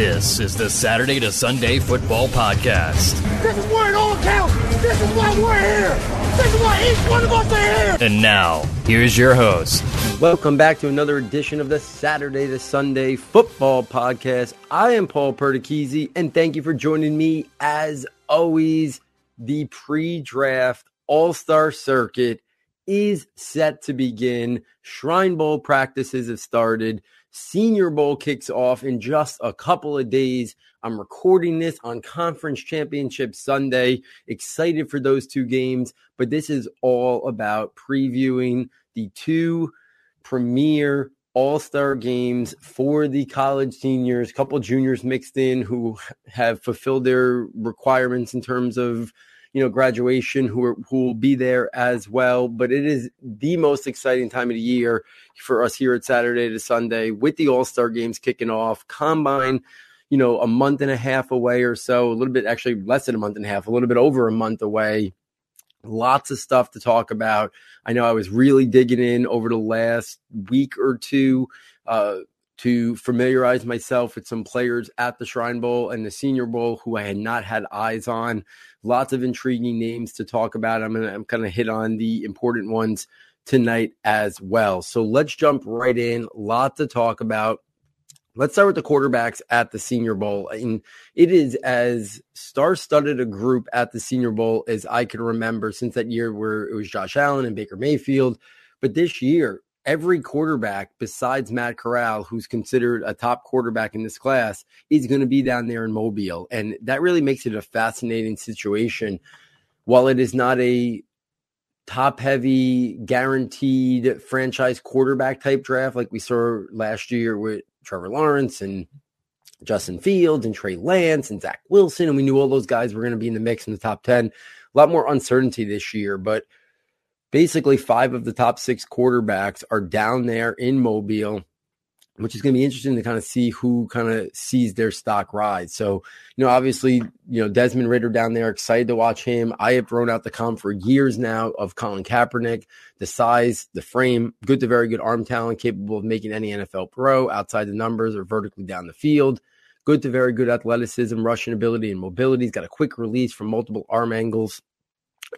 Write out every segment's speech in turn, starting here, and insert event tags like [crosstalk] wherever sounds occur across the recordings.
This is the Saturday to Sunday Football Podcast. This is where it all counts. This is why we're here. This is why each one of us are here. And now, here's your host. Welcome back to another edition of the Saturday to Sunday Football Podcast. I am Paul Perticchese, and thank you for joining me as always. The pre-draft All-Star Circuit is set to begin. Shrine Bowl practices have started. Senior Bowl kicks off in just a couple of days. I'm recording this on Conference Championship Sunday. Excited for those two games, but this is all about previewing the two premier all star games for the college seniors, couple juniors mixed in who have fulfilled their requirements in terms of you know graduation who are, who will be there as well. But it is the most exciting time of the year for us here at Saturday to Sunday with the All-Star games kicking off combine you know a month and a half away or so a little bit actually less than a month and a half a little bit over a month away. Lots of stuff to talk about. I know I was really digging in over the last week or two uh, to familiarize myself with some players at the Shrine Bowl and the Senior Bowl who I had not had eyes on. Lots of intriguing names to talk about. I'm gonna I'm gonna hit on the important ones tonight as well. So let's jump right in. Lot to talk about. Let's start with the quarterbacks at the Senior Bowl. And it is as star-studded a group at the Senior Bowl as I can remember since that year where it was Josh Allen and Baker Mayfield. But this year, every quarterback besides Matt Corral, who's considered a top quarterback in this class, is going to be down there in Mobile. And that really makes it a fascinating situation. While it is not a top heavy, guaranteed franchise quarterback type draft like we saw last year with Trevor Lawrence and Justin Fields and Trey Lance and Zach Wilson. And we knew all those guys were going to be in the mix in the top 10. A lot more uncertainty this year, but basically five of the top six quarterbacks are down there in Mobile, which is going to be interesting to kind of see who kind of sees their stock rise. So, you know, obviously, you know, Desmond Ridder down there, excited to watch him. I have thrown out the comp for years now of Colin Kaepernick, the size, the frame, good to very good arm talent, capable of making any NFL pro outside the numbers or vertically down the field. Good to very good athleticism, rushing ability, and mobility. He's got a quick release from multiple arm angles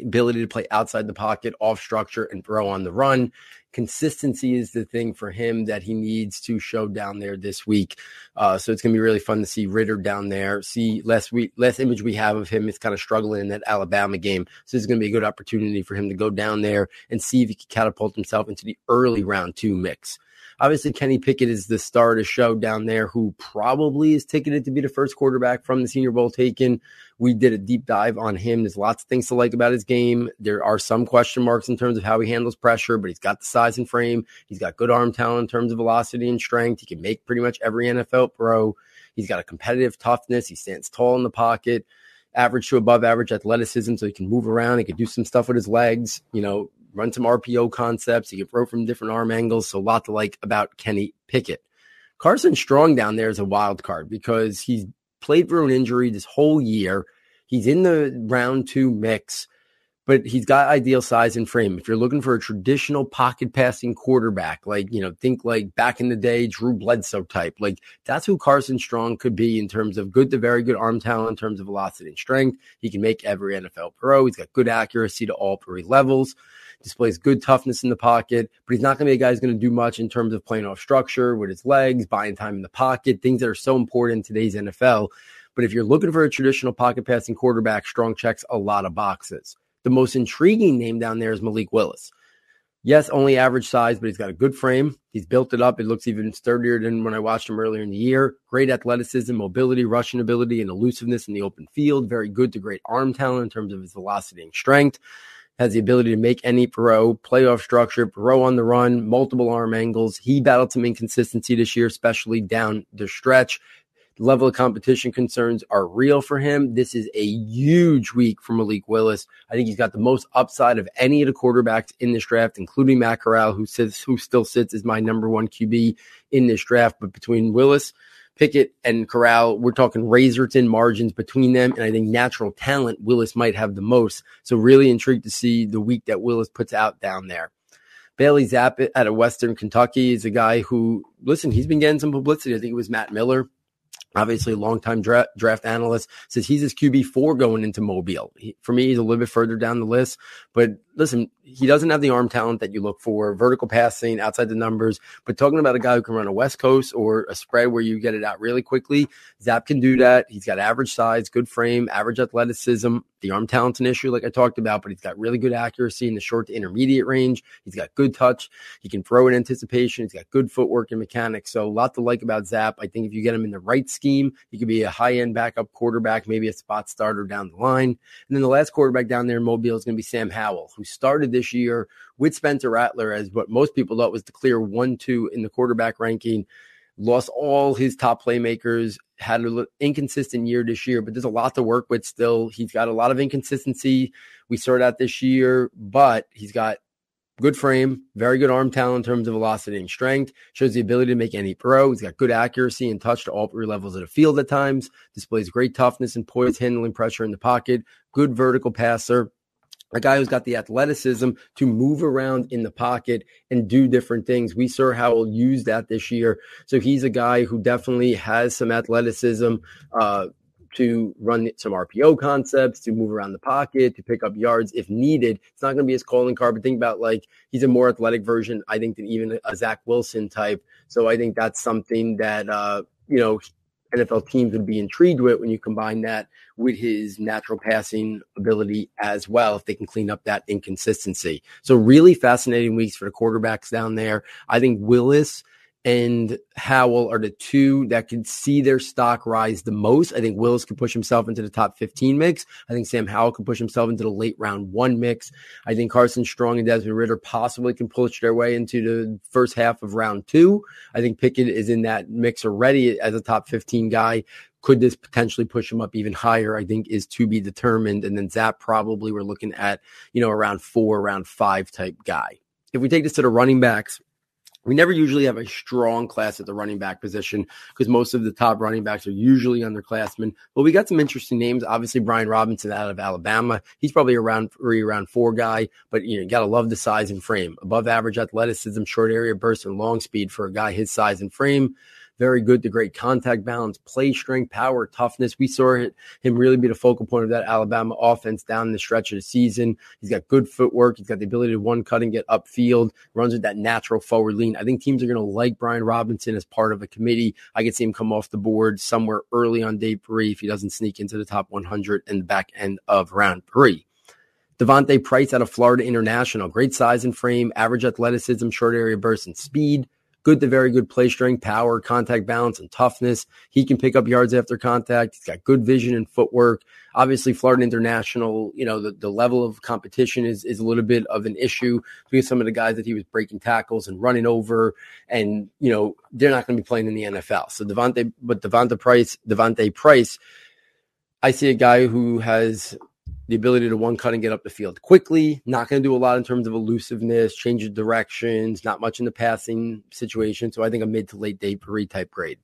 ability to play outside the pocket, off structure, and throw on the run. Consistency is the thing for him that he needs to show down there this week. Uh, so it's going to be really fun to see Ridder down there. See less we less image we have of him is kind of struggling in that Alabama game. So this is going to be a good opportunity for him to go down there and see if he can catapult himself into the early round two mix. Obviously, Kenny Pickett is the star of the show down there, who probably is ticketed to be the first quarterback from the Senior Bowl taken. We did a deep dive on him. There's lots of things to like about his game. There are some question marks in terms of how he handles pressure, but he's got the size and frame. He's got good arm talent in terms of velocity and strength. He can make pretty much every NFL pro. He's got a competitive toughness. He stands tall in the pocket average to above average athleticism, so he can move around. He can do some stuff with his legs. You know, run some RPO concepts. He can throw from different arm angles. So a lot to like about Kenny Pickett. Carson Strong down there is a wild card because he's played through an injury this whole year. He's in the round two mix but he's got ideal size and frame. If you're looking for a traditional pocket passing quarterback, like, you know, think like back in the day, Drew Bledsoe type, like that's who Carson Strong could be in terms of good to very good arm talent, in terms of velocity and strength. He can make every NFL pro. He's got good accuracy to all three levels, displays good toughness in the pocket, but he's not going to be a guy who's going to do much in terms of playing off structure with his legs, buying time in the pocket, things that are so important in today's NFL. But if you're looking for a traditional pocket passing quarterback, Strong checks a lot of boxes. The most intriguing name down there is Malik Willis. Yes, only average size, but he's got a good frame. He's built it up. It looks even sturdier than when I watched him earlier in the year. Great athleticism, mobility, rushing ability, and elusiveness in the open field. Very good to great arm talent in terms of his velocity and strength. Has the ability to make any throw, playoff structure, throw on the run, multiple arm angles. He battled some inconsistency this year, especially down the stretch level of competition concerns are real for him. This is a huge week for Malik Willis. I think he's got the most upside of any of the quarterbacks in this draft, including Matt Corral, who sits, who still sits as my number one QB in this draft. But between Willis, Pickett, and Corral, we're talking razor thin margins between them. And I think natural talent, Willis might have the most. So really intrigued to see the week that Willis puts out down there. Bailey Zappe out of Western Kentucky is a guy who, listen, he's been getting some publicity. I think it was Matt Miller obviously a longtime draft, draft analyst, says he's his QB4 going into Mobile. He, for me, he's a little bit further down the list. But listen, he doesn't have the arm talent that you look for, vertical passing, outside the numbers. But talking about a guy who can run a West Coast or a spread where you get it out really quickly, Zappe can do that. He's got average size, good frame, average athleticism. The arm talent's an issue, like I talked about, but he's got really good accuracy in the short to intermediate range. He's got good touch. He can throw in anticipation. He's got good footwork and mechanics. So a lot to like about Zappe. I think if you get him in the right scheme, he could be a high end backup quarterback, maybe a spot starter down the line. And then the last quarterback down there in Mobile is going to be Sam Howell, who started this year with Spencer Rattler as what most people thought was the clear one two in the quarterback ranking lost all his top playmakers, had an inconsistent year this year, but there's a lot to work with still. He's got a lot of inconsistency. We started out this year, but he's got good frame, very good arm talent in terms of velocity and strength, shows the ability to make any throw. He's got good accuracy and touch to all three levels of the field at times, displays great toughness and poise handling pressure in the pocket, good vertical passer a guy who's got the athleticism to move around in the pocket and do different things. We saw Howell use that this year. So he's a guy who definitely has some athleticism uh, to run some RPO concepts, to move around the pocket, to pick up yards if needed. It's not going to be his calling card, but think about like he's a more athletic version, I think, than even a Zach Wilson type. So I think that's something that, uh, you know, NFL teams would be intrigued with when you combine that with his natural passing ability as well, if they can clean up that inconsistency. So, really fascinating weeks for the quarterbacks down there. I think Willis and Howell are the two that could see their stock rise the most. I think Willis could push himself into the top 15 mix. I think Sam Howell could push himself into the late round one mix. I think Carson Strong and Desmond Ridder possibly can push their way into the first half of round two. I think Pickett is in that mix already as a top 15 guy. Could this potentially push him up even higher? I think is to be determined. And then Zappe probably we're looking at, you know, around four, around five type guy. If we take this to the running backs, we never usually have a strong class at the running back position because most of the top running backs are usually underclassmen. But we got some interesting names. Obviously, Brian Robinson out of Alabama. He's probably around three, around four guy, but you know, gotta love the size and frame. Above average athleticism, short area burst, and long speed for a guy his size and frame very good to great contact balance, play strength, power, toughness. We saw him really be the focal point of that Alabama offense down the stretch of the season. He's got good footwork. He's got the ability to one cut and get upfield, runs with that natural forward lean. I think teams are going to like Brian Robinson as part of a committee. I could see him come off the board somewhere early on day three if he doesn't sneak into the top 100 in the back end of round three. D'Vonte Price out of Florida International, great size and frame, average athleticism, short area burst and speed good to very good play strength, power, contact balance, and toughness. He can pick up yards after contact. He's got good vision and footwork. Obviously, Florida International, you know, the, the level of competition is, is a little bit of an issue because some of the guys that he was breaking tackles and running over, and, you know, they're not going to be playing in the NFL. So D'Vonte, but D'Vonte Price, D'Vonte Price, I see a guy who has the ability to one cut and get up the field quickly. Not going to do a lot in terms of elusiveness, change of directions, not much in the passing situation. So I think a mid to late day three type grade.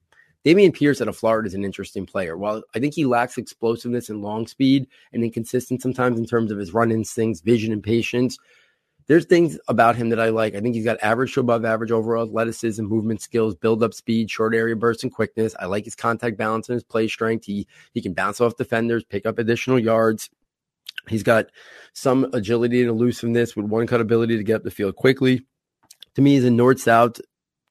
Dameon Pierce out of Florida is an interesting player. While I think he lacks explosiveness and long speed and inconsistent sometimes in terms of his run instincts, vision, and patience, there's things about him that I like. I think he's got average to above average overall athleticism, movement skills, build up speed, short area burst, and quickness. I like his contact balance and his play strength. He he can bounce off defenders, pick up additional yards. He's got some agility and elusiveness with one cut ability to get up the field quickly. To me, he's a north south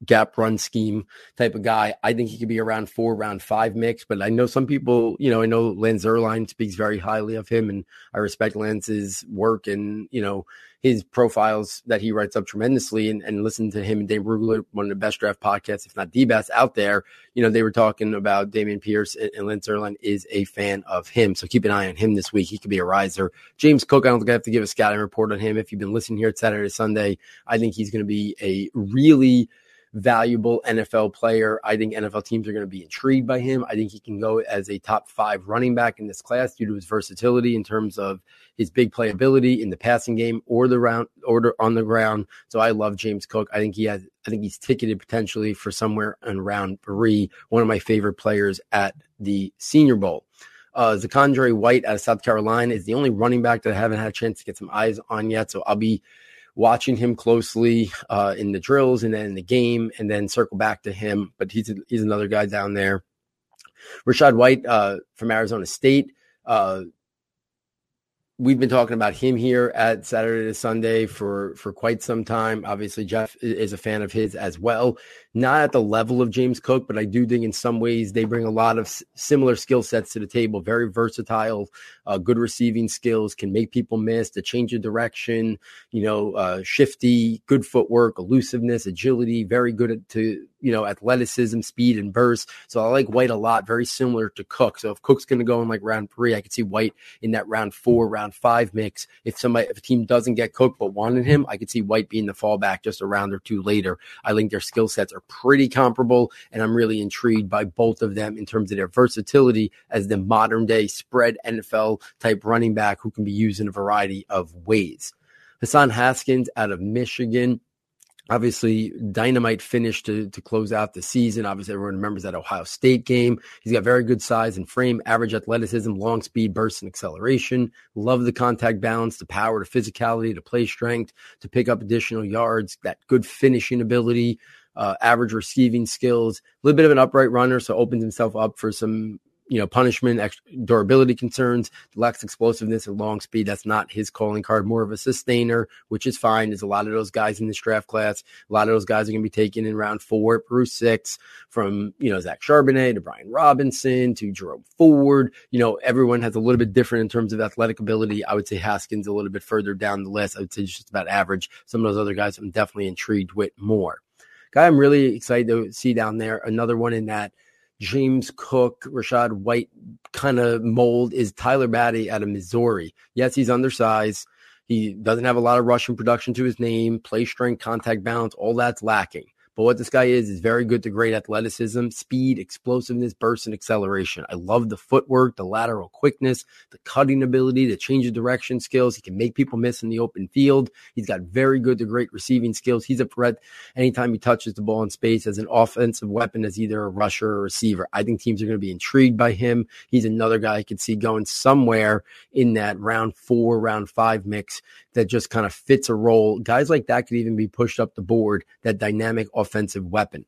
gap run scheme type of guy. I think he could be around four, round five mix, but I know some people, you know, I know Lance Zierlein speaks very highly of him and I respect Lance's work and, you know, his profiles that he writes up tremendously and, and listen to him and Dane Brugler, one of the best draft podcasts, if not the best out there. You know, they were talking about Dameon Pierce and, and Lance Zierlein is a fan of him. So keep an eye on him this week. He could be a riser. James Cook, I don't think I have to give a scouting report on him. If you've been listening here at Saturday, Sunday, I think he's going to be a really – valuable NFL player. I think NFL teams are going to be intrigued by him. I think he can go as a top five running back in this class due to his versatility in terms of his big playability in the passing game or the round order on the ground. So I love James Cook. I think he has. I think he's ticketed potentially for somewhere in round three. One of my favorite players at the Senior Bowl. Uh, ZaQuandre White out of South Carolina is the only running back that I haven't had a chance to get some eyes on yet. So I'll be watching him closely uh, in the drills and then in the game, and then circle back to him. But he's he's another guy down there. Rachaad White uh, from Arizona State. Uh, we've been talking about him here at Saturday to Sunday for for quite some time. Obviously, Jeff is a fan of his as well. Not at the level of James Cook, but I do think in some ways they bring a lot of similar skill sets to the table. Very versatile, uh, good receiving skills, can make people miss, the change of direction. You know, uh, shifty, good footwork, elusiveness, agility. Very good at, to you know, athleticism, speed, and burst. So I like White a lot, very similar to Cook. So if Cook's going to go in like round three, I could see White in that round four, round five mix. If somebody, if a team doesn't get Cook but wanted him, I could see White being the fallback just a round or two later. I think their skill sets are pretty comparable, and I'm really intrigued by both of them in terms of their versatility as the modern day spread NFL type running back who can be used in a variety of ways. Hassan Haskins out of Michigan obviously dynamite finish to to close out the season. Obviously, everyone remembers that Ohio State game. He's got very good size and frame, average athleticism, long speed, burst, and acceleration. Love the contact balance, the power, the physicality, the play strength to pick up additional yards. That good finishing ability. Uh, average receiving skills, a little bit of an upright runner, so opens himself up for some you know, punishment, durability concerns, lacks explosiveness and long speed. That's not his calling card. More of a sustainer, which is fine. There's a lot of those guys in this draft class. A lot of those guys are going to be taken in round four through six from, you know, Zach Charbonnet to Brian Robinson to Jerome Ford. You know, everyone has a little bit different in terms of athletic ability. I would say Haskins a little bit further down the list. I would say just about average. Some of those other guys I'm definitely intrigued with more. Guy I'm really excited to see down there. Another one in that – James Cook, Rachaad White kind of mold is Tyler Badie out of Missouri. Yes, he's undersized. He doesn't have a lot of rushing production to his name, play strength, contact balance, all that's lacking. But what this guy is is very good to great athleticism, speed, explosiveness, burst, and acceleration. I love the footwork, the lateral quickness, the cutting ability, the change of direction skills. He can make people miss in the open field. He's got very good to great receiving skills. He's a threat anytime he touches the ball in space as an offensive weapon, as either a rusher or receiver. I think teams are going to be intrigued by him. He's another guy I could see going somewhere in that round four, round five mix that just kind of fits a role. Guys like that could even be pushed up the board, that dynamic offensive weapon.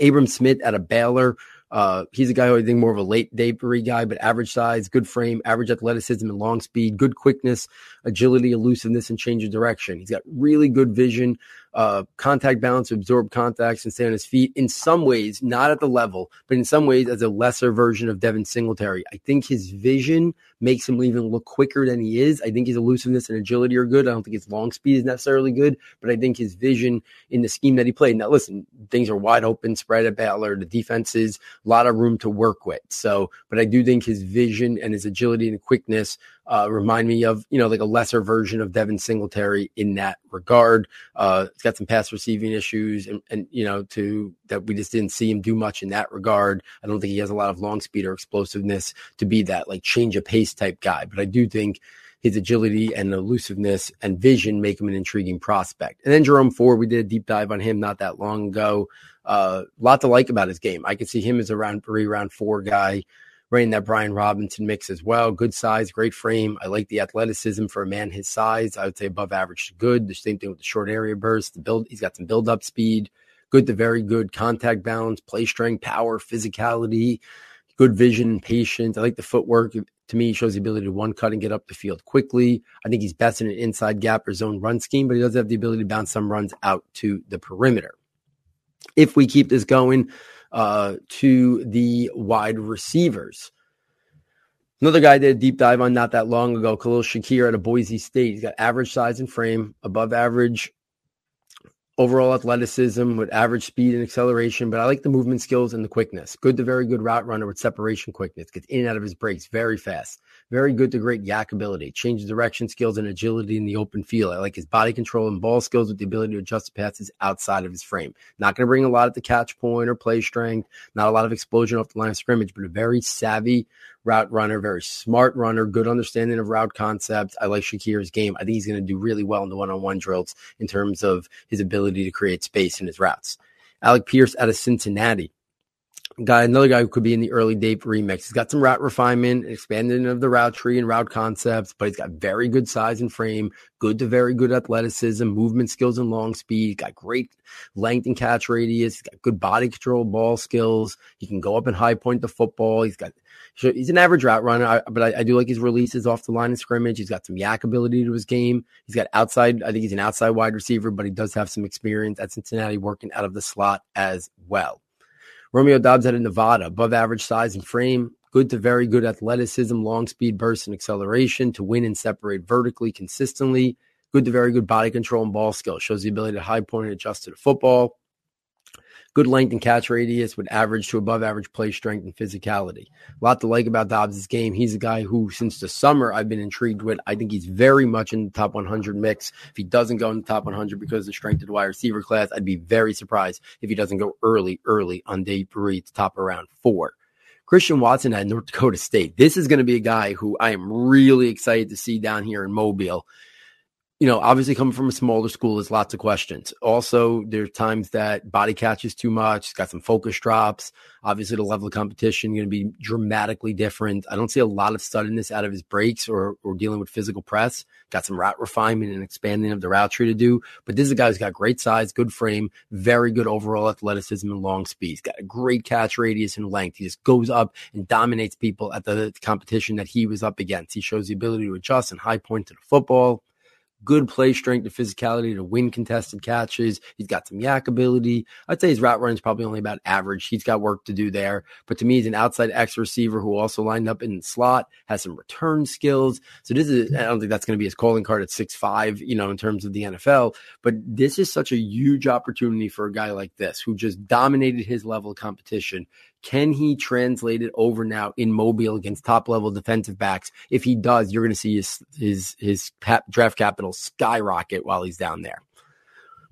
Abram Smith out of Baylor. Uh, he's a guy who I think more of a late day guy, but average size, good frame, average athleticism and long speed, good quickness, agility, elusiveness, and change of direction. He's got really good vision uh, contact balance absorb contacts and stay on his feet. In some ways, not at the level, but in some ways, as a lesser version of Devin Singletary. I think his vision makes him even look quicker than he is. I think his elusiveness and agility are good. I don't think his long speed is necessarily good, but I think his vision in the scheme that he played. Now, listen, things are wide open, spread at Baylor. The defense is a lot of room to work with. So, but I do think his vision and his agility and quickness uh, remind me of, you know, like a lesser version of Devin Singletary in that regard. Uh, he's got some pass receiving issues and, and, you know, to that we just didn't see him do much in that regard. I don't think he has a lot of long speed or explosiveness to be that like change of pace type guy, but I do think his agility and elusiveness and vision make him an intriguing prospect. And then Jerome Ford, we did a deep dive on him not that long ago. A uh, lot to like about his game. I could see him as a round three, round four guy right that Brian Robinson mix as well. Good size, great frame. I like the athleticism for a man his size. I would say above average to good. The same thing with the short area burst. The build, he's got some build up speed, good to very good contact balance, play strength, power, physicality, good vision, patience. I like the footwork. To me, shows the ability to one cut and get up the field quickly. I think he's best in an inside gap or zone run scheme, but he does have the ability to bounce some runs out to the perimeter. If we keep this going, uh, to the wide receivers. Another guy did a deep dive on not that long ago, Khalil Shakir out of Boise State. He's got average size and frame, above average overall athleticism with average speed and acceleration, but I like the movement skills and the quickness. Good to very good route runner with separation quickness. Gets in and out of his breaks very fast. Very good to great YAC ability. Change direction skills and agility in the open field. I like his body control and ball skills with the ability to adjust passes outside of his frame. Not going to bring a lot at the catch point or play strength. Not a lot of explosion off the line of scrimmage, but a very savvy route runner, very smart runner, good understanding of route concepts. I like Shakir's game. I think he's going to do really well in the one-on-one drills in terms of his ability to create space in his routes. Alec Pierce out of Cincinnati. Guy, another guy who could be in the early date remix. He's got some route refinement, expanding of the route tree and route concepts, but he's got very good size and frame, good to very good athleticism, movement skills and long speed. Got great length and catch radius. He's got good body control, ball skills. He can go up and high point the football. He's got he's an average route runner, but I, I, do like his releases off the line of scrimmage. He's got some YAC ability to his game. He's got outside. I think he's an outside wide receiver, but he does have some experience at Cincinnati working out of the slot as well. Romeo Doubs out of Nevada, above average size and frame, good to very good athleticism, long speed burst and acceleration to win and separate vertically consistently. Good to very good body control and ball skill. Shows the ability to high point and adjust to the football good length and catch radius with average to above average play strength and physicality. A lot to like about Doubs' game. He's a guy who, since the summer, I've been intrigued with. I think he's very much in the top 100 mix. If he doesn't go in the top 100 because of the strength of the wide receiver class, I'd be very surprised if he doesn't go early, early on day three to top around four. Christian Watson at North Dakota State. This is going to be a guy who I am really excited to see down here in Mobile you know, obviously coming from a smaller school, there's lots of questions. Also, there's times that body catches too much, got some focus drops. Obviously, the level of competition going to be dramatically different. I don't see a lot of suddenness out of his breaks or, or dealing with physical press. Got some route refinement and expanding of the route tree to do. But this is a guy who's got great size, good frame, very good overall athleticism and long speed. He's got a great catch radius and length. He just goes up and dominates people at the competition that he was up against. He shows the ability to adjust and high point to the football good play strength and physicality to win contested catches. He's got some YAC ability. I'd say his route run is probably only about average. He's got work to do there. But to me, he's an outside X receiver who also lined up in the slot, has some return skills. So this is, I don't think that's going to be his calling card at six five, you know, in terms of the NFL. But this is such a huge opportunity for a guy like this who just dominated his level of competition can he translate it over now in Mobile against top level defensive backs? If he does, you're going to see his his his draft capital skyrocket while he's down there.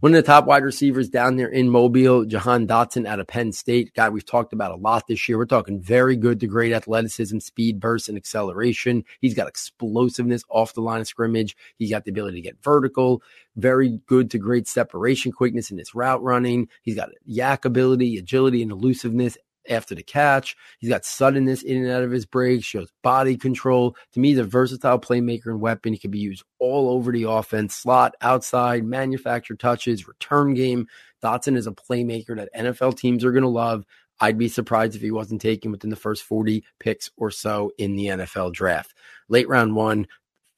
One of the top wide receivers down there in Mobile, Jahan Dotson out of Penn State, guy we've talked about a lot this year. We're talking very good to great athleticism, speed, burst, and acceleration. He's got explosiveness off the line of scrimmage. He's got the ability to get vertical, very good to great separation quickness in his route running. He's got YAC ability, agility, and elusiveness after the catch. He's got suddenness in and out of his breaks, shows body control. To me, he's a versatile playmaker and weapon. He can be used all over the offense, slot, outside, manufacture touches, return game. Dotson is a playmaker that NFL teams are going to love. I'd be surprised if he wasn't taken within the first 40 picks or so in the NFL draft. Late round one,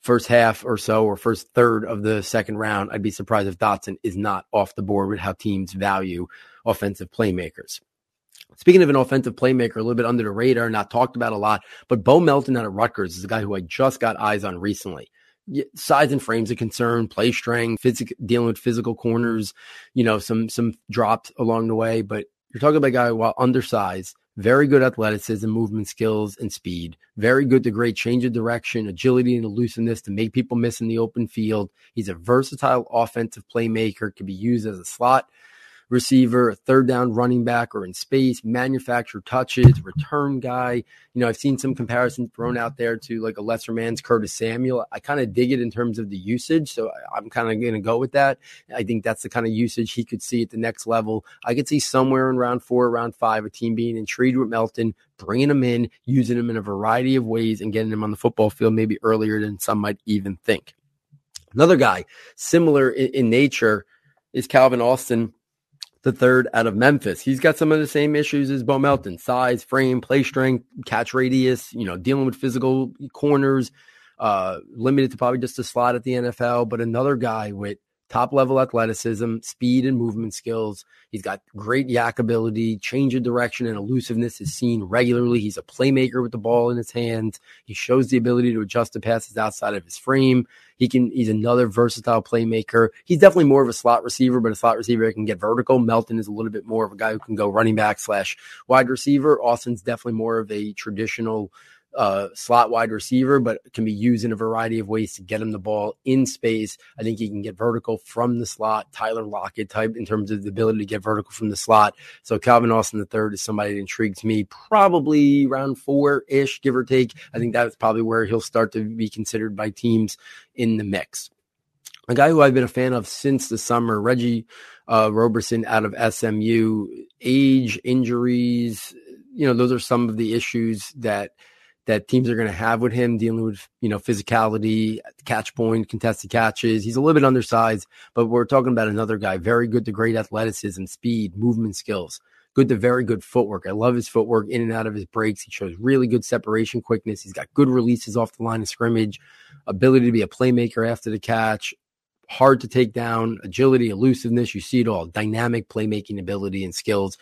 first half or so, or first third of the second round, I'd be surprised if Dotson is not off the board with how teams value offensive playmakers. Speaking of an offensive playmaker, a little bit under the radar, not talked about a lot, but Bo Melton out of Rutgers is a guy who I just got eyes on recently. Size and frames a concern, play strength, dealing with physical corners, you know, some some drops along the way. But you're talking about a guy while undersized, very good athleticism, movement skills, and speed. Very good to great change of direction, agility, and elusiveness to make people miss in the open field. He's a versatile offensive playmaker, can be used as a slot receiver, a third down running back, or in space, manufacture touches, return guy. You know, I've seen some comparisons thrown out there to like a lesser man's Curtis Samuel. I kind of dig it in terms of the usage. So I'm kind of going to go with that. I think that's the kind of usage he could see at the next level. I could see somewhere in round four, round five, a team being intrigued with Melton, bringing him in, using him in a variety of ways, and getting him on the football field maybe earlier than some might even think. Another guy similar in nature is Calvin Austin the third out of Memphis. He's got some of the same issues as Bo Melton size, frame, play strength, catch radius, you know, dealing with physical corners, uh, limited to probably just a slot at the NFL, but another guy with top level athleticism, speed, and movement skills. He's got great YAC ability, change of direction, and elusiveness is seen regularly. He's a playmaker with the ball in his hands. He shows the ability to adjust the passes outside of his frame. He can. He's another versatile playmaker. He's definitely more of a slot receiver, but a slot receiver can get vertical. Melton is a little bit more of a guy who can go running back slash wide receiver. Austin's definitely more of a traditional uh, slot wide receiver, but can be used in a variety of ways to get him the ball in space. I think he can get vertical from the slot, Tyler Lockett type in terms of the ability to get vertical from the slot. So Calvin Austin the third is somebody that intrigues me, probably round four ish, give or take. I think that's probably where he'll start to be considered by teams in the mix. A guy who I've been a fan of since the summer, Reggie uh, Roberson out of SMU. Age, injuries, you know, those are some of the issues that that teams are going to have with him dealing with, you know, physicality, catch point, contested catches. He's a little bit undersized, but we're talking about another guy, very good to great athleticism, speed, movement skills, good to very good footwork. I love his footwork in and out of his breaks. He shows really good separation quickness. He's got good releases off the line of scrimmage, ability to be a playmaker after the catch, hard to take down, agility, elusiveness. You see it all, dynamic playmaking ability and skills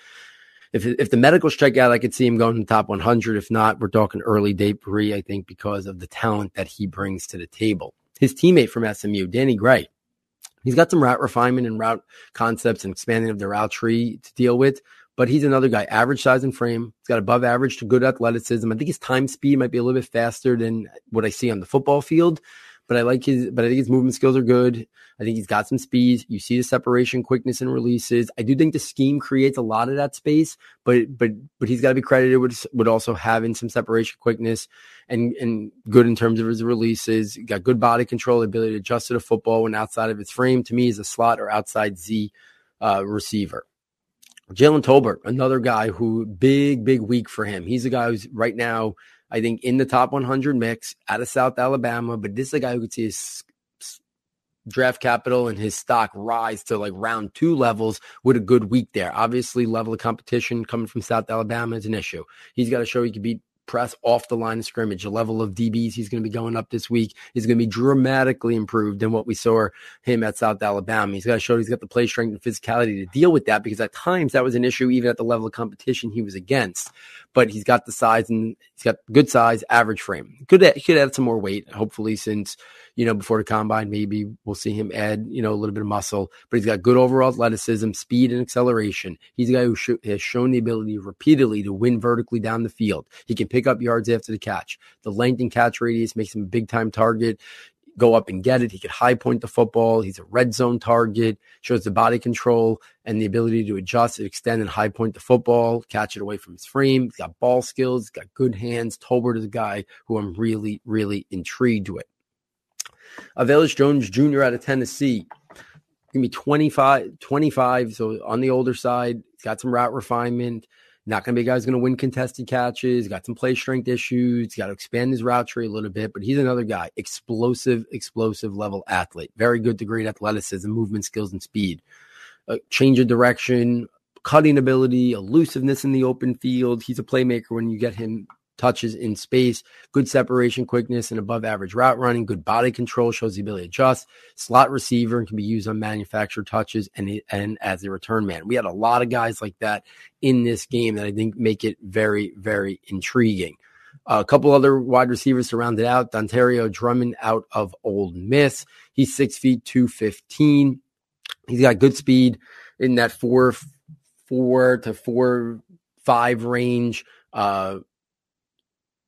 if if the medicals check out, I could see him going to the top 100. If not, we're talking early day three, I think, because of the talent that he brings to the table. His teammate from SMU, Danny Gray, he's got some route refinement and route concepts and expanding of the route tree to deal with. But he's another guy, average size and frame. He's got above average to good athleticism. I think his time speed might be a little bit faster than what I see on the football field but I like his, but I think his movement skills are good. I think he's got some speed. You see the separation, quickness, and releases. I do think the scheme creates a lot of that space, but but but he's got to be credited with with also having some separation, quickness, and and good in terms of his releases. He got good body control, ability to adjust to the football when outside of its frame. To me, is a slot or outside Z uh, receiver. Jalen Tolbert, another guy who big big week for him. He's a guy who's right now I think, in the top 100 mix out of South Alabama. But this is a guy who could see his draft capital and his stock rise to like round two levels with a good week there. Obviously, level of competition coming from South Alabama is an issue. He's got to show he can beat press off the line of scrimmage. The level of DBs he's going to be going up this week is going to be dramatically improved than what we saw him at South Alabama. He's got to show he's got the play strength and physicality to deal with that because at times that was an issue even at the level of competition he was against. But he's got the size and he's got good size, average frame. Could he could add some more weight, hopefully, since you know, before the combine, maybe we'll see him add, you know, a little bit of muscle, but he's got good overall athleticism, speed, and acceleration. He's a guy who sh- has shown the ability repeatedly to win vertically down the field. He can pick up yards after the catch. The length and catch radius makes him a big time target go up and get it. He could high point the football. He's a red zone target, shows the body control and the ability to adjust, extend, and high point the football, catch it away from his frame. He's got ball skills, he's got good hands. Tolbert is a guy who I'm really, really intrigued with. Velus Jones Jr. out of Tennessee. Give me be 25, 25. So on the older side, got some route refinement. Not going to be a guy who's going to win contested catches. Got some play strength issues. Got to expand his route tree a little bit, but he's another guy. Explosive, explosive level athlete. Very good to great athleticism, movement skills, and speed. Change of direction, cutting ability, elusiveness in the open field. He's a playmaker when you get him touches in space, good separation quickness, and above average route running, good body control, shows the ability to adjust, slot receiver, and can be used on manufactured touches and, and as a return man. We had a lot of guys like that in this game that I think make it very, very intriguing. Uh, a couple other wide receivers to round it out. Dontario Drummond out of Ole Miss. He's six feet two fifteen. He's got good speed in that four four to four five range. Uh,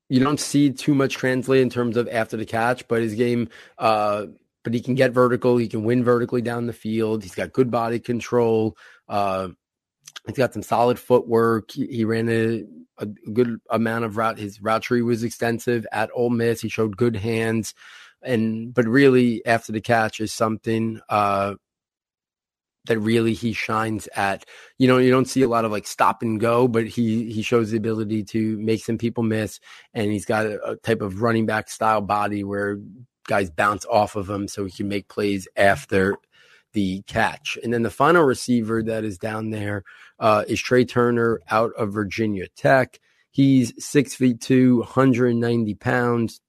you don't see too much translate in terms of after the catch, but his game, uh, but he can get vertical. He can win vertically down the field. He's got good body control. Uh, he's got some solid footwork. He, he ran a, a, good amount of route. His route tree was extensive at Ole Miss. He showed good hands, and but really after the catch is something uh, that really he shines at. You know, you don't see a lot of like stop and go, but he he shows the ability to make some people miss, and he's got a, a type of running back style body where guys bounce off of him, so he can make plays after the catch. And then the final receiver that is down there uh, is Tré Turner out of Virginia Tech. He's six feet two, 190 pounds,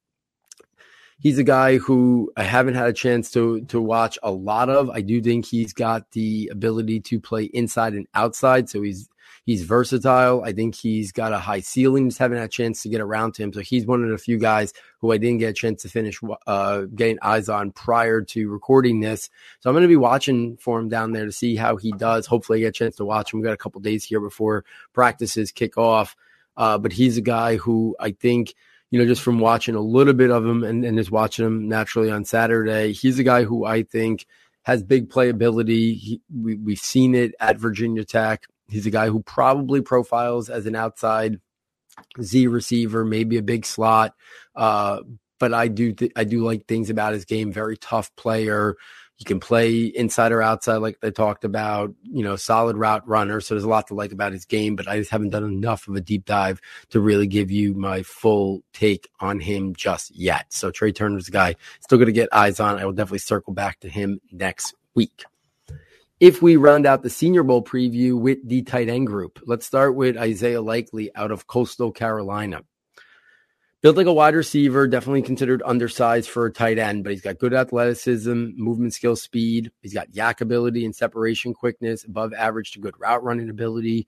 he's a guy who I haven't had a chance to to watch a lot of. I do think he's got the ability to play inside and outside, so he's he's versatile. I think he's got a high ceiling. Just haven't had a chance to get around to him, so he's one of the few guys who I didn't get a chance to finish uh, getting eyes on prior to recording this. So I'm going to be watching for him down there to see how he does. Hopefully, I get a chance to watch him. We've got a couple days here before practices kick off, uh, but he's a guy who I think you know, just from watching a little bit of him and, and just watching him naturally on Saturday, he's a guy who I think has big playability. He, we, we've seen it at Virginia Tech. He's a guy who probably profiles as an outside Z receiver, maybe a big slot. Uh, but I do th- I do like things about his game. Very tough player. He can play inside or outside, like they talked about, you know, solid route runner. So there's a lot to like about his game, but I just haven't done enough of a deep dive to really give you my full take on him just yet. So Tré Turner's a guy still going to get eyes on. I will definitely circle back to him next week. If we round out the Senior Bowl preview with the tight end group, let's start with Isaiah Likely out of Coastal Carolina. Built like a wide receiver, definitely considered undersized for a tight end, but he's got good athleticism, movement skill, speed. He's got YAC ability and separation quickness, above average to good route running ability.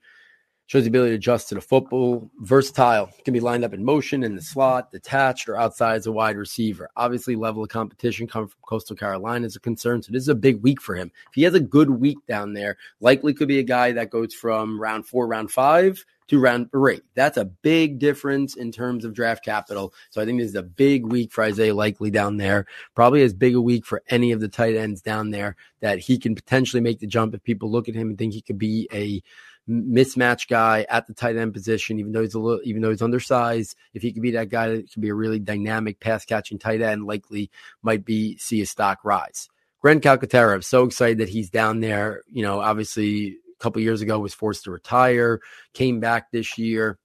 Shows the ability to adjust to the football. Versatile. Can be lined up in motion in the slot, detached, or outside as a wide receiver. Obviously, level of competition coming from Coastal Carolina is a concern. So this is a big week for him. If he has a good week down there, likely could be a guy that goes from round four, round five to round three. That's a big difference in terms of draft capital. So I think this is a big week for Isaiah Likely down there. Probably as big a week for any of the tight ends down there that he can potentially make the jump if people look at him and think he could be a mismatch guy at the tight end position, even though he's a little, even though he's undersized. If he could be that guy that could be a really dynamic pass catching tight end, likely might be see his stock rise. Grant Calcaterra, I'm so excited that he's down there. You know, obviously a couple years ago was forced to retire, came back this year.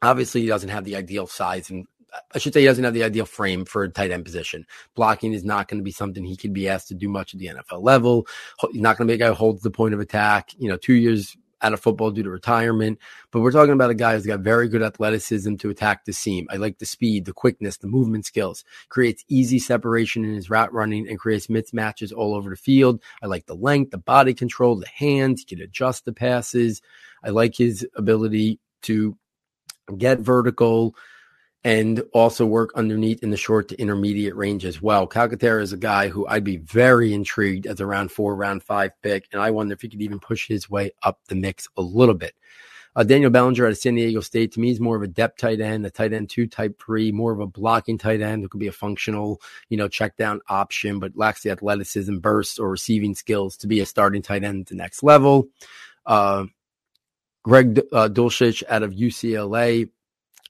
Obviously, he doesn't have the ideal size and uh, I should say he doesn't have the ideal frame for a tight end position. Blocking is not going to be something he can be asked to do much at the NFL level. He's not going to be a guy who holds the point of attack. You know, two years out of football due to retirement. But we're talking about a guy who's got very good athleticism to attack the seam. I like the speed, the quickness, the movement skills, creates easy separation in his route running and creates mismatches all over the field. I like the length, the body control, the hands. He can adjust the passes. I like his ability to get vertical, and also work underneath in the short to intermediate range as well. Calcaterra is a guy who I'd be very intrigued as a round four, round five pick, and I wonder if he could even push his way up the mix a little bit. Uh, Daniel Bellinger out of San Diego State, to me, is more of a depth tight end, a tight end two, type three, more of a blocking tight end who could be a functional, you know, check down option, but lacks the athleticism, bursts, or receiving skills to be a starting tight end at the next level. Uh, Greg uh, Dulcich out of UCLA,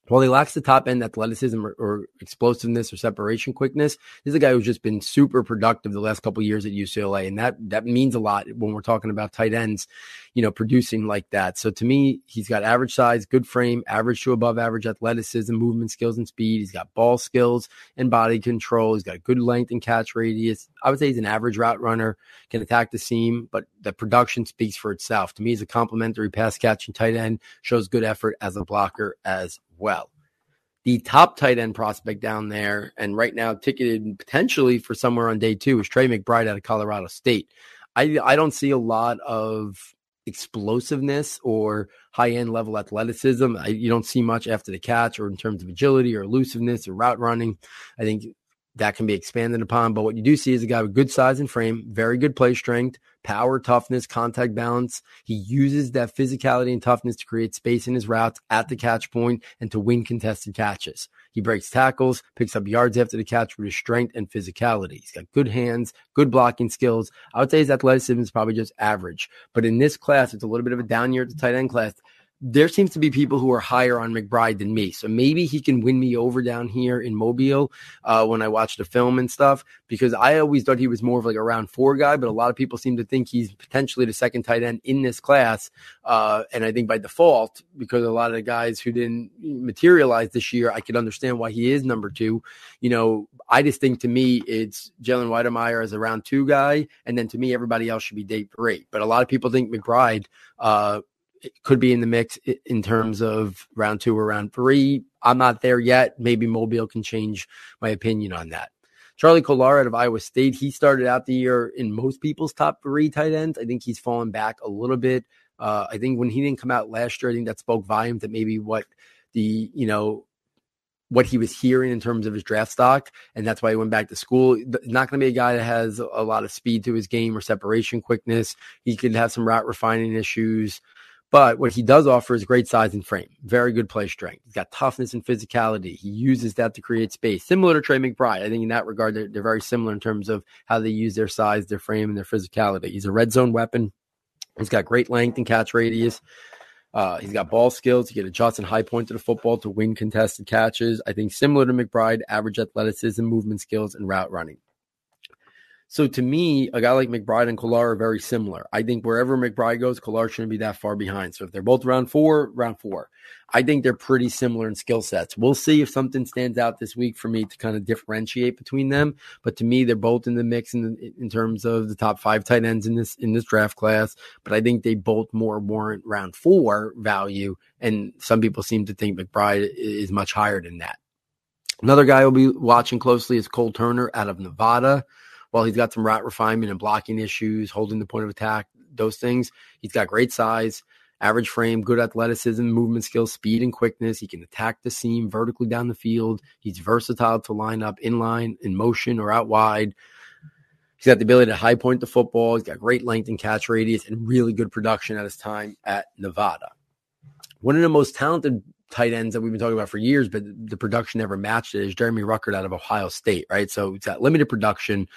while he lacks the top end athleticism or, or, explosiveness or separation quickness, is a guy who's just been super productive the last couple years at UCLA, and that that means a lot when we're talking about tight ends, you know, producing like that. So to me, he's got average size, good frame, average to above average athleticism, movement skills, and speed. He's got ball skills and body control. He's got good length and catch radius. I would say he's an average route runner, can attack the seam, but the production speaks for itself. To me, he's a complementary pass catching tight end, shows good effort as a blocker as well. The top tight end prospect down there, and right now ticketed potentially for somewhere on day two, is Trey McBride out of Colorado State. I, I don't see a lot of explosiveness or high end level athleticism. I, you don't see much after the catch or in terms of agility or elusiveness or route running. I think that can be expanded upon. But what you do see is a guy with good size and frame, very good play strength, power, toughness, contact balance. He uses that physicality and toughness to create space in his routes at the catch point and to win contested catches. He breaks tackles, picks up yards after the catch with his strength and physicality. He's got good hands, good blocking skills. I would say his athleticism is probably just average. But in this class, it's a little bit of a down year at the tight end class there seems to be people who are higher on McBride than me. So maybe he can win me over down here in Mobile uh, when I watch the film and stuff, because I always thought he was more of like a round four guy, but a lot of people seem to think he's potentially the second tight end in this class. Uh, and I think by default, because a lot of the guys who didn't materialize this year, I could understand why he is number two. You know, I just think to me, it's Jalen Wydermyer as a round two guy. And then to me, everybody else should be day three. But a lot of people think McBride, uh, could be in the mix in terms of round two or round three. I'm not there yet. Maybe Mobile can change my opinion on that. Charlie Kolar out of Iowa State, he started out the year in most people's top three tight ends. I think he's fallen back a little bit. Uh, I think when he didn't come out last year, I think that spoke volumes that maybe what the, you know, what he was hearing in terms of his draft stock, and that's why he went back to school. Not going to be a guy that has a lot of speed to his game or separation quickness. He could have some route refining issues. But what he does offer is great size and frame, very good play strength. He's got toughness and physicality. He uses that to create space, similar to Trey McBride. I think in that regard, they're, they're very similar in terms of how they use their size, their frame, and their physicality. He's a red zone weapon. He's got great length and catch radius. Uh, he's got ball skills. He can adjust and high point to the football to win contested catches. I think similar to McBride, average athleticism, movement skills, and route running. So to me, a guy like McBride and Kolar are very similar. I think wherever McBride goes, Kolar shouldn't be that far behind. So if they're both round four, round four. I think they're pretty similar in skill sets. We'll see if something stands out this week for me to kind of differentiate between them. But to me, they're both in the mix in, in terms of the top five tight ends in this in this draft class. But I think they both more warrant round four value, and some people seem to think McBride is much higher than that. Another guy we'll be watching closely is Cole Turner out of Nevada while he's got some route refinement and blocking issues, holding the point of attack, those things, he's got great size, average frame, good athleticism, movement skills, speed, and quickness. He can attack the seam vertically down the field. He's versatile to line up in line, in motion, or out wide. He's got the ability to high point the football. He's got great length and catch radius and really good production at his time at Nevada. One of the most talented tight ends that we've been talking about for years, but the production never matched it is Jeremy Ruckert out of Ohio State, right? So he's got limited production,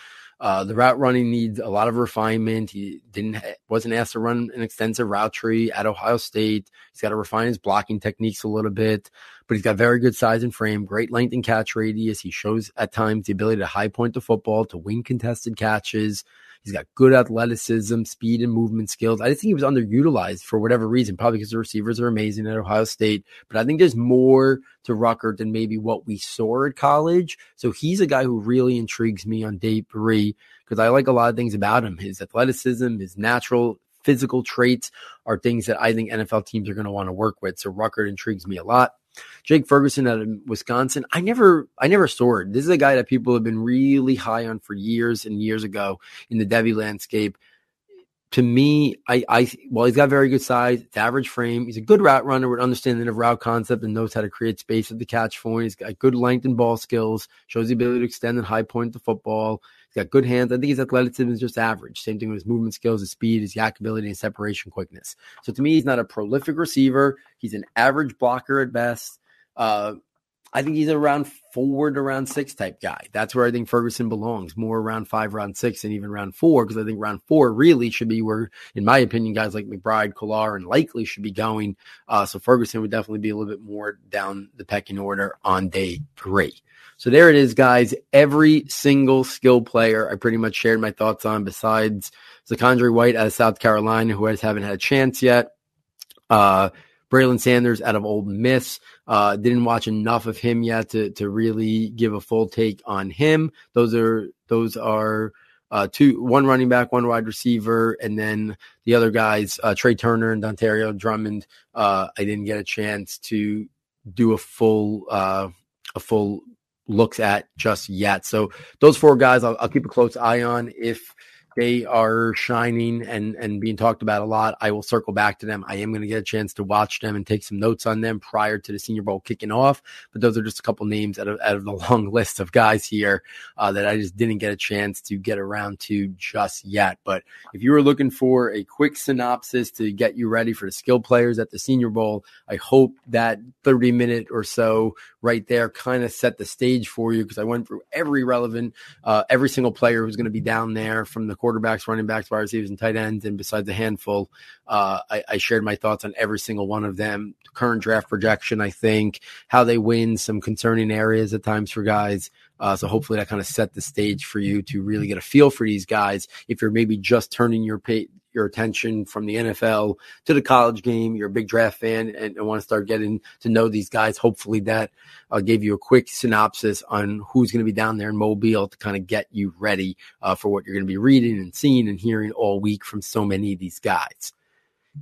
uh, the route running needs a lot of refinement. He didn't wasn't asked to run an extensive route tree at Ohio State. He's got to refine his blocking techniques a little bit, but he's got very good size and frame, great length and catch radius. He shows at times the ability to high point the football, to win contested catches. He's got good athleticism, speed, and movement skills. I just think he was underutilized for whatever reason, probably because the receivers are amazing at Ohio State. But I think there's more to Ruckert than maybe what we saw at college. So he's a guy who really intrigues me on day three because I like a lot of things about him. His athleticism, his natural physical traits are things that I think NFL teams are going to want to work with. So Ruckert intrigues me a lot. Jake Ferguson out of Wisconsin. I never, I never soared. This is a guy that people have been really high on for years and years ago in the Devy landscape. To me, I, I, well, he's got very good size. It's average frame. He's a good route runner with understanding of route concept and knows how to create space at the catch point. He's got good length and ball skills. Shows the ability to extend and high point the football. He's got good hands. I think his athleticism is just average. Same thing with his movement skills, his speed, his YAC ability, and separation quickness. So to me, he's not a prolific receiver. He's an average blocker at best. Uh, I think he's a round four to round six type guy. That's where I think Ferguson belongs, more around five, round six, and even round four, because I think round four really should be where, in my opinion, guys like McBride, Kolar, and Likely should be going. Uh, so Ferguson would definitely be a little bit more down the pecking order on day three. So there it is, guys. Every single skill player I pretty much shared my thoughts on, besides ZaQuandre White out of South Carolina, who has haven't had a chance yet. Uh, Braylon Sanders out of Ole Miss. Uh, didn't watch enough of him yet to to really give a full take on him. Those are those are uh, two one running back, one wide receiver, and then the other guys, uh, Tré Turner and Dontario Drummond. Uh, I didn't get a chance to do a full uh, a full looks at just yet. So those four guys, I'll, I'll keep a close eye on. If they are shining and and being talked about a lot. I will circle back to them. I am going to get a chance to watch them and take some notes on them prior to the Senior Bowl kicking off. But those are just a couple names out of out of the [laughs] long list of guys here uh, that I just didn't get a chance to get around to just yet. But if you were looking for a quick synopsis to get you ready for the skill players at the Senior Bowl, I hope that 30 minute or so right there kind of set the stage for you because I went through every relevant, uh, every single player who's going to be down there from the quarterbacks, running backs, wide receivers, and tight ends. And besides a handful, uh, I, I, shared my thoughts on every single one of them. Current draft projection, I think, how they win, some concerning areas at times for guys. Uh, so hopefully that kind of set the stage for you to really get a feel for these guys. If you're maybe just turning your pay, your attention from the NFL to the college game, you're a big draft fan and, and want to start getting to know these guys. Hopefully that uh, gave you a quick synopsis on who's going to be down there in Mobile to kind of get you ready uh, for what you're going to be reading and seeing and hearing all week from so many of these guys.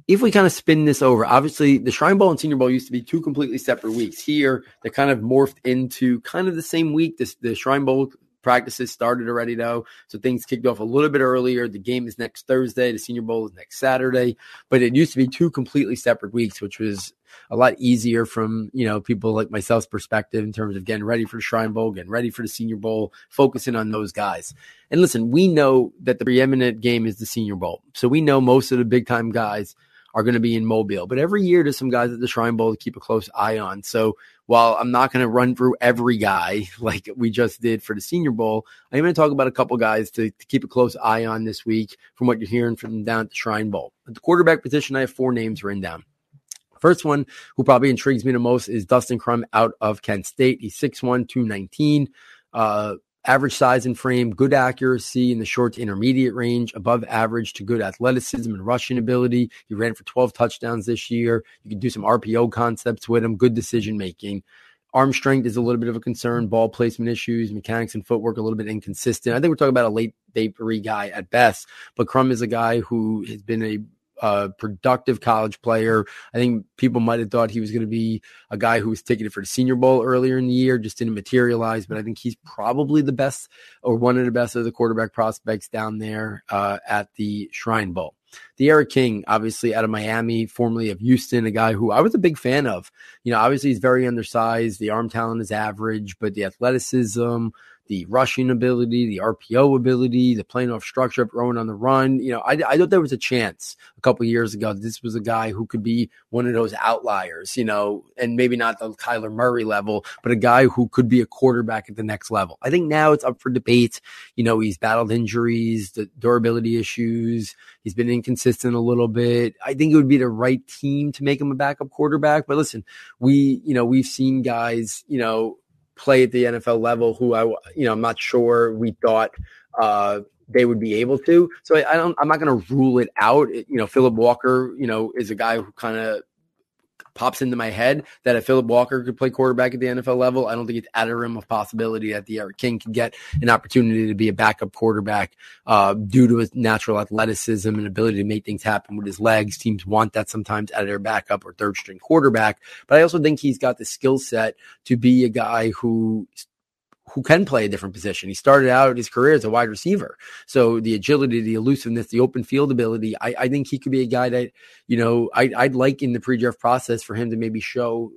If we kind of spin this over, obviously the Shrine Bowl and Senior Bowl used to be two completely separate weeks. Here, they kind of morphed into kind of the same week. The Shrine Bowl Practices started already though, so things kicked off a little bit earlier. The game is next Thursday. The Senior Bowl is next Saturday, but it used to be two completely separate weeks, which was a lot easier from you know people like myself's perspective in terms of getting ready for the Shrine Bowl, getting ready for the Senior Bowl, focusing on those guys. And listen, we know that the preeminent game is the Senior Bowl, so we know most of the big time guys are going to be in Mobile. But every year, there's some guys at the Shrine Bowl to keep a close eye on. So while I'm not going to run through every guy [laughs] like we just did for the Senior Bowl, I'm going to talk about a couple guys to, to, keep a close eye on this week from what you're hearing from down at the Shrine Bowl. At the quarterback position, I have four names written down. First one, who probably intrigues me the most, is Dustin Crum out of Kent State. He's 6'1, 219. Uh, average size and frame, good accuracy in the short to intermediate range, above average to good athleticism and rushing ability. He ran for 12 touchdowns this year. You can do some RPO concepts with him, good decision making. Arm strength is a little bit of a concern. Ball placement issues, mechanics and footwork a little bit inconsistent. I think we're talking about a late day three guy at best, but Crum is a guy who has been a a productive college player. I think people might have thought he was going to be a guy who was ticketed for the Senior Bowl earlier in the year, just didn't materialize. But I think he's probably the best or one of the best of the quarterback prospects down there uh, at the Shrine Bowl. D'Eriq King, obviously out of Miami, formerly of Houston, a guy who I was a big fan of. You know, obviously he's very undersized. The arm talent is average, but the athleticism, the rushing ability, the RPO ability, the playing off structure, throwing on the run. You know, I, I thought there was a chance a couple years ago this was a guy who could be one of those outliers, you know, and maybe not the Kyler Murray level, but a guy who could be a quarterback at the next level. I think now it's up for debate. You know, he's battled injuries, the durability issues. He's been inconsistent a little bit. I think it would be the right team to make him a backup quarterback. But listen, we, you know, we've seen guys, you know, play at the NFL level who I, you know, I'm not sure we thought uh, they would be able to. So I, I don't, I'm not going to rule it out. It, you know, Phillip Walker, you know, is a guy who kind of pops into my head that if Phillip Walker could play quarterback at the NFL level, I don't think it's out of rim of possibility that D'Eriq King could get an opportunity to be a backup quarterback uh, due to his natural athleticism and ability to make things happen with his legs. Teams want that sometimes out of their backup or third string quarterback. But I also think he's got the skill set to be a guy who who can play a different position. He started out his career as a wide receiver. So the agility, the elusiveness, the open field ability, I, I think he could be a guy that, you know, I, I'd like in the pre-draft process for him to maybe show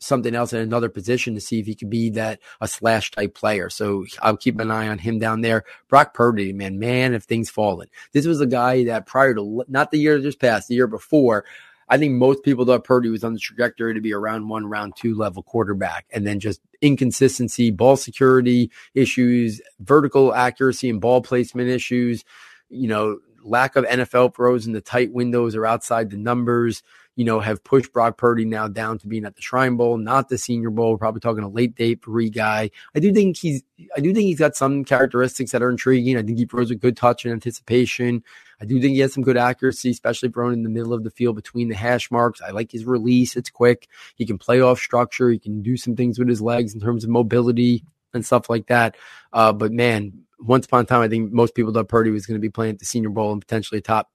something else in another position to see if he could be that a slash type player. So I'll keep an eye on him down there. Brock Purdy, man, man, if things fallen. This was a guy that prior to not the year just passed, the year before, I think most people thought Purdy was on the trajectory to be a round one, round two level quarterback, and then just inconsistency, ball security issues, vertical accuracy and ball placement issues, you know, lack of NFL throws in the tight windows or outside the numbers, you know, have pushed Brock Purdy now down to being at the Shrine Bowl, not the Senior Bowl. We're probably talking a late date three guy. I do think he's, I do think he's got some characteristics that are intriguing. I think he throws a good touch and anticipation. I do think he has some good accuracy, especially thrown in the middle of the field between the hash marks. I like his release. It's quick. He can play off structure. He can do some things with his legs in terms of mobility and stuff like that. Uh, but man, once upon a time, I think most people thought Purdy was going to be playing at the Senior Bowl and potentially top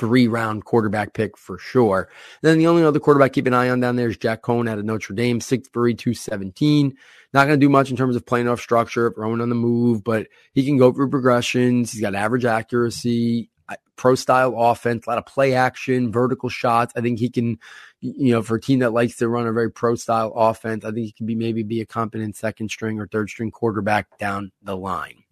three round quarterback pick for sure. Then the only other quarterback keep an eye on down there is Jack Coan out of Notre Dame, 6'3, 217. Not going to do much in terms of playing off structure, throwing on the move, but he can go through progressions. He's got average accuracy, pro style offense, a lot of play action, vertical shots. I think he can, you know, for a team that likes to run a very pro style offense, I think he can be maybe be a competent second string or third string quarterback down the line.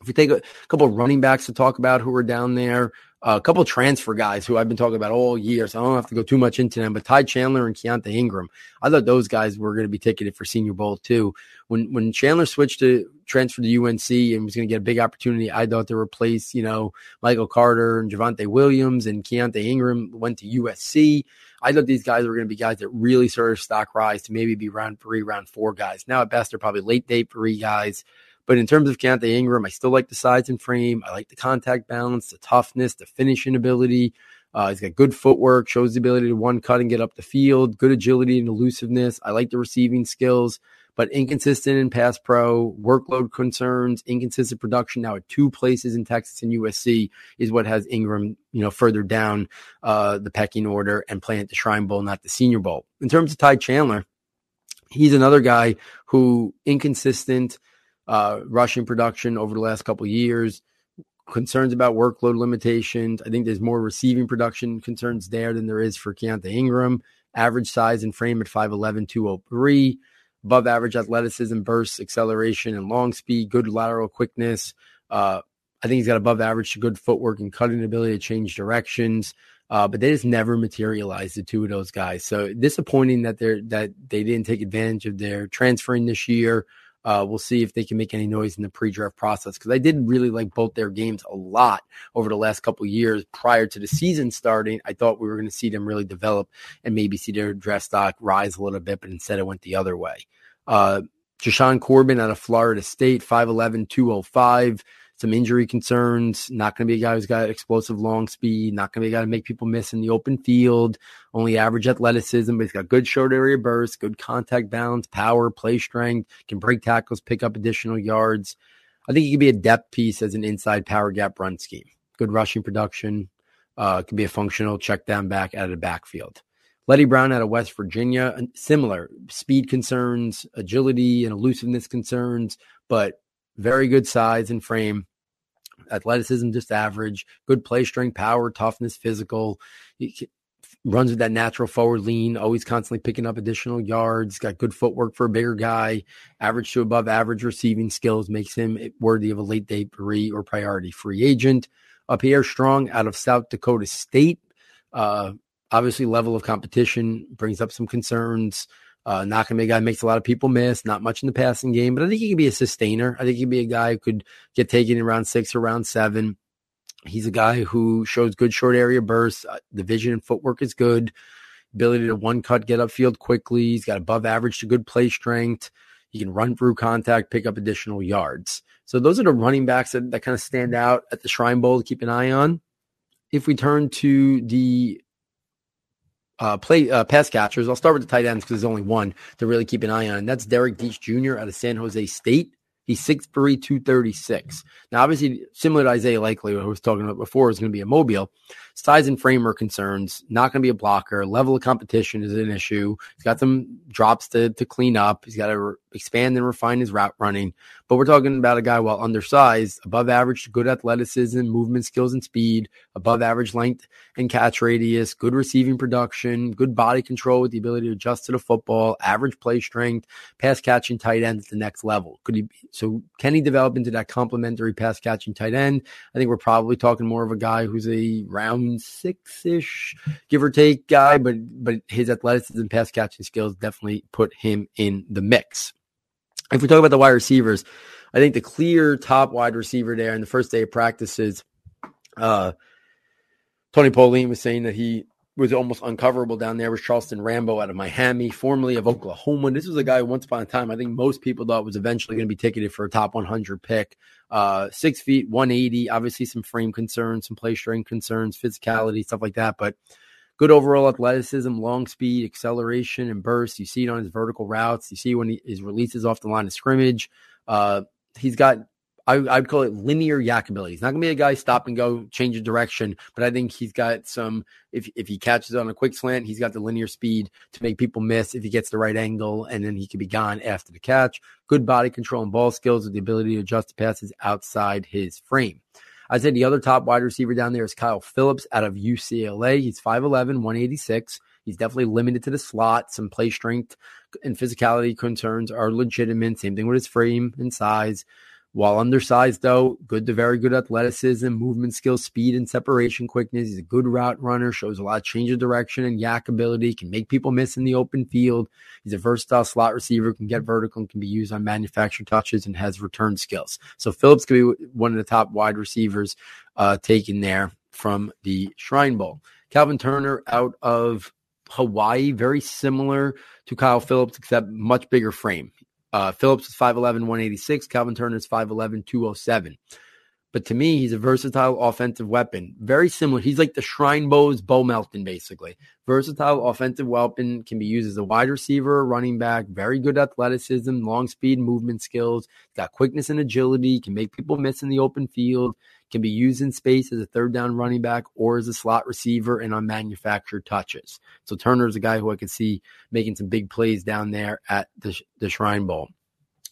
If we take a couple of running backs to talk about who are down there, a couple transfer guys who I've been talking about all year, so I don't have to go too much into them. But Ty Chandler and Keaontay Ingram, I thought those guys were going to be ticketed for Senior Bowl too. When when Chandler switched to transfer to UNC and was going to get a big opportunity, I thought to replace you know Michael Carter and Javonte Williams and Keaontay Ingram went to USC. I thought these guys were going to be guys that really sort of stock rise to maybe be round three, round four guys. Now at best, they're probably late day three guys. But in terms of Keaontay Ingram, I still like the size and frame. I like the contact balance, the toughness, the finishing ability. Uh, he's got good footwork, shows the ability to one cut and get up the field, good agility and elusiveness. I like the receiving skills, but inconsistent in pass pro, workload concerns, inconsistent production now at two places in Texas and USC is what has Ingram, you know, further down uh, the pecking order and playing at the Shrine Bowl, not the Senior Bowl. In terms of Ty Chandler, he's another guy who inconsistent – uh, rushing production over the last couple years. Concerns about workload limitations. I think there's more receiving production concerns there than there is for Keaontay Ingram. Average size and frame at 5'11, 203. Above average athleticism, burst, acceleration, and long speed. Good lateral quickness. Uh, I think he's got above average to good footwork and cutting ability to change directions. Uh, but they just never materialized the two of those guys. So disappointing that they're that they didn't take advantage of their transferring this year. Uh, we'll see if they can make any noise in the pre-draft process because I did really like both their games a lot over the last couple years prior to the season starting. I thought we were going to see them really develop and maybe see their draft stock rise a little bit, but instead it went the other way. Uh, Jashaun Corbin out of Florida State, 5'11, 205 some injury concerns. Not going to be a guy who's got explosive long speed. Not going to be a guy to make people miss in the open field. Only average athleticism, but he's got good short area burst, good contact balance, power, play strength, can break tackles, pick up additional yards. I think he could be a depth piece as an inside power gap run scheme. Good rushing production. Uh, could be a functional check down back out of the backfield. Leddie Brown out of West Virginia, similar speed concerns, agility and elusiveness concerns, but very good size and frame athleticism just average, good play strength, power, toughness, physical. He runs with that natural forward lean, always constantly picking up additional yards, got good footwork for a bigger guy, average to above average receiving skills, makes him worthy of a late day free or priority free agent. Pierre, Strong out of South Dakota State. Uh, obviously, level of competition brings up some concerns. Uh, not going to be a guy makes a lot of people miss, not much in the passing game, but I think he could be a sustainer. I think he'd be a guy who could get taken in round six or round seven. He's a guy who shows good short area bursts. Uh, the vision and footwork is good. Ability to one cut, get upfield quickly. He's got above average to good play strength. He can run through contact, pick up additional yards. So those are the running backs that, that kind of stand out at the Shrine Bowl to keep an eye on. If we turn to the uh, play uh, pass catchers. I'll start with the tight ends because there's only one to really keep an eye on, and that's Derrick Deese Jr. out of San Jose State. He's 6'3, 236. Now, obviously, similar to Isaiah Likely, who I was talking about before, is going to be a mobile. Size and frame are concerns. Not going to be a blocker. Level of competition is an issue. He's got some drops to, to clean up. He's got to re- expand and refine his route running. But we're talking about a guy, while undersized, above average, good athleticism, movement skills, and speed, above average length and catch radius, good receiving production, good body control with the ability to adjust to the football, average play strength, pass catching tight end at the next level. Could he? Be, so can he develop into that complementary pass catching tight end? I think we're probably talking more of a guy who's a round six ish, give or take guy, but but his athleticism pass catching skills definitely put him in the mix if we talk about the wide receivers, I think the clear top wide receiver there in the first day of practices, uh, Tony Pauline was saying that he was almost uncoverable down there was Charleston Rambo out of Miami, formerly of Oklahoma. This was a guy once upon a time I think most people thought was eventually going to be ticketed for a top 100 pick. Uh, six feet, 180, obviously some frame concerns, some play strength concerns, physicality, stuff like that. But good overall athleticism, long speed, acceleration, and burst. You see it on his vertical routes. You see when he, his releases off the line of scrimmage. Uh, he's got, I, would call it linear YAC ability. He's not going to be a guy stop and go, change of direction, but I think he's got some, if, if he catches on a quick slant, he's got the linear speed to make people miss if he gets the right angle, and then he could be gone after the catch. Good body control and ball skills with the ability to adjust the passes outside his frame. I said the other top wide receiver down there is Kyle Phillips out of UCLA. He's 5'11, 186. He's definitely limited to the slot. Some play strength and physicality concerns are legitimate. Same thing with his frame and size. While undersized, though, good to very good athleticism, movement skills, speed, and separation quickness. He's a good route runner, shows a lot of change of direction and YAC ability, can make people miss in the open field. He's a versatile slot receiver, can get vertical and can be used on manufactured touches and has return skills. So Phillips could be one of the top wide receivers uh, taken there from the Shrine Bowl. Calvin Turner out of Hawaii, very similar to Kyle Phillips, except much bigger frame. Uh, Phillips is 5'11, 186. Calvin Turner is 5'11, 207. But to me, he's a versatile offensive weapon. Very similar. He's like the Shrine Bow's Bo Melton, basically. Versatile offensive weapon can be used as a wide receiver, running back, very good athleticism, long speed, movement skills. Got quickness and agility, can make people miss in the open field, can be used in space as a third down running back or as a slot receiver and on manufactured touches. So Turner is a guy who I could see making some big plays down there at the, the Shrine Bowl.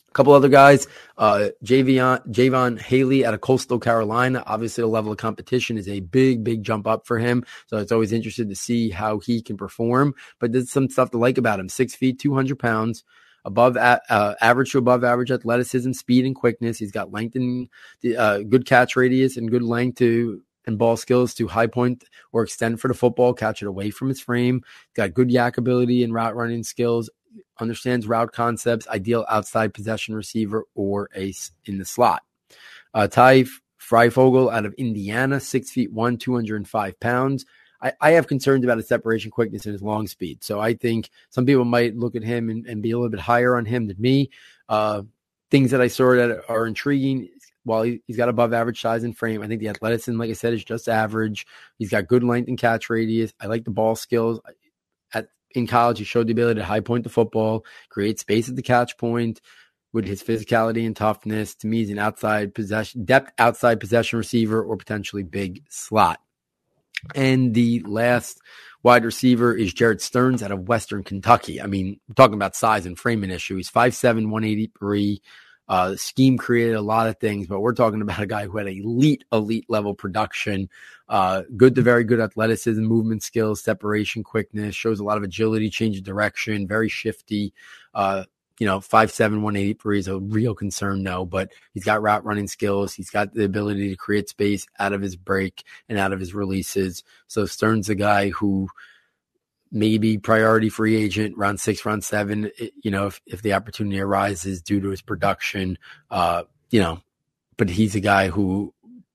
A couple other guys, uh, Javion, Jaivon Heiligh out of Coastal Carolina. Obviously, the level of competition is a big, big jump up for him. So it's always interested to see how he can perform. But there's some stuff to like about him. Six feet, 200 pounds above uh, average to above average athleticism, speed, and quickness. He's got length and uh, good catch radius and good length to and ball skills to high point or extend for the football, catch it away from his frame. He's got good YAC ability and route running skills. Understands route concepts. Ideal outside possession receiver or ace in the slot. Uh, Ty Fryfogle out of Indiana, six feet one, two hundred and five pounds. I, I have concerns about his separation quickness and his long speed. So I think some people might look at him and, and be a little bit higher on him than me. Uh, things that I saw that are intriguing. While he, has got above average size and frame, I think the athleticism, like I said, is just average. He's got good length and catch radius. I like the ball skills. At in college, he showed the ability to high point the football, create space at the catch point with his physicality and toughness. To me, he's an outside possession, depth outside possession receiver or potentially big slot. And the last wide receiver is Jerreth Sterns out of Western Kentucky. I mean, we're talking about size and framing issue. He's 5'7, 183. Uh, scheme created a lot of things, but we're talking about a guy who had elite, elite level production, uh, good to very good athleticism, movement skills, separation, quickness, shows a lot of agility, change of direction, very shifty. Uh, you know, five seven one eighty three is a real concern now, but he's got route running skills. He's got the ability to create space out of his break and out of his releases. So Stern's a guy who maybe priority free agent round six, round seven. You know, if if the opportunity arises due to his production, uh, you know, but he's a guy who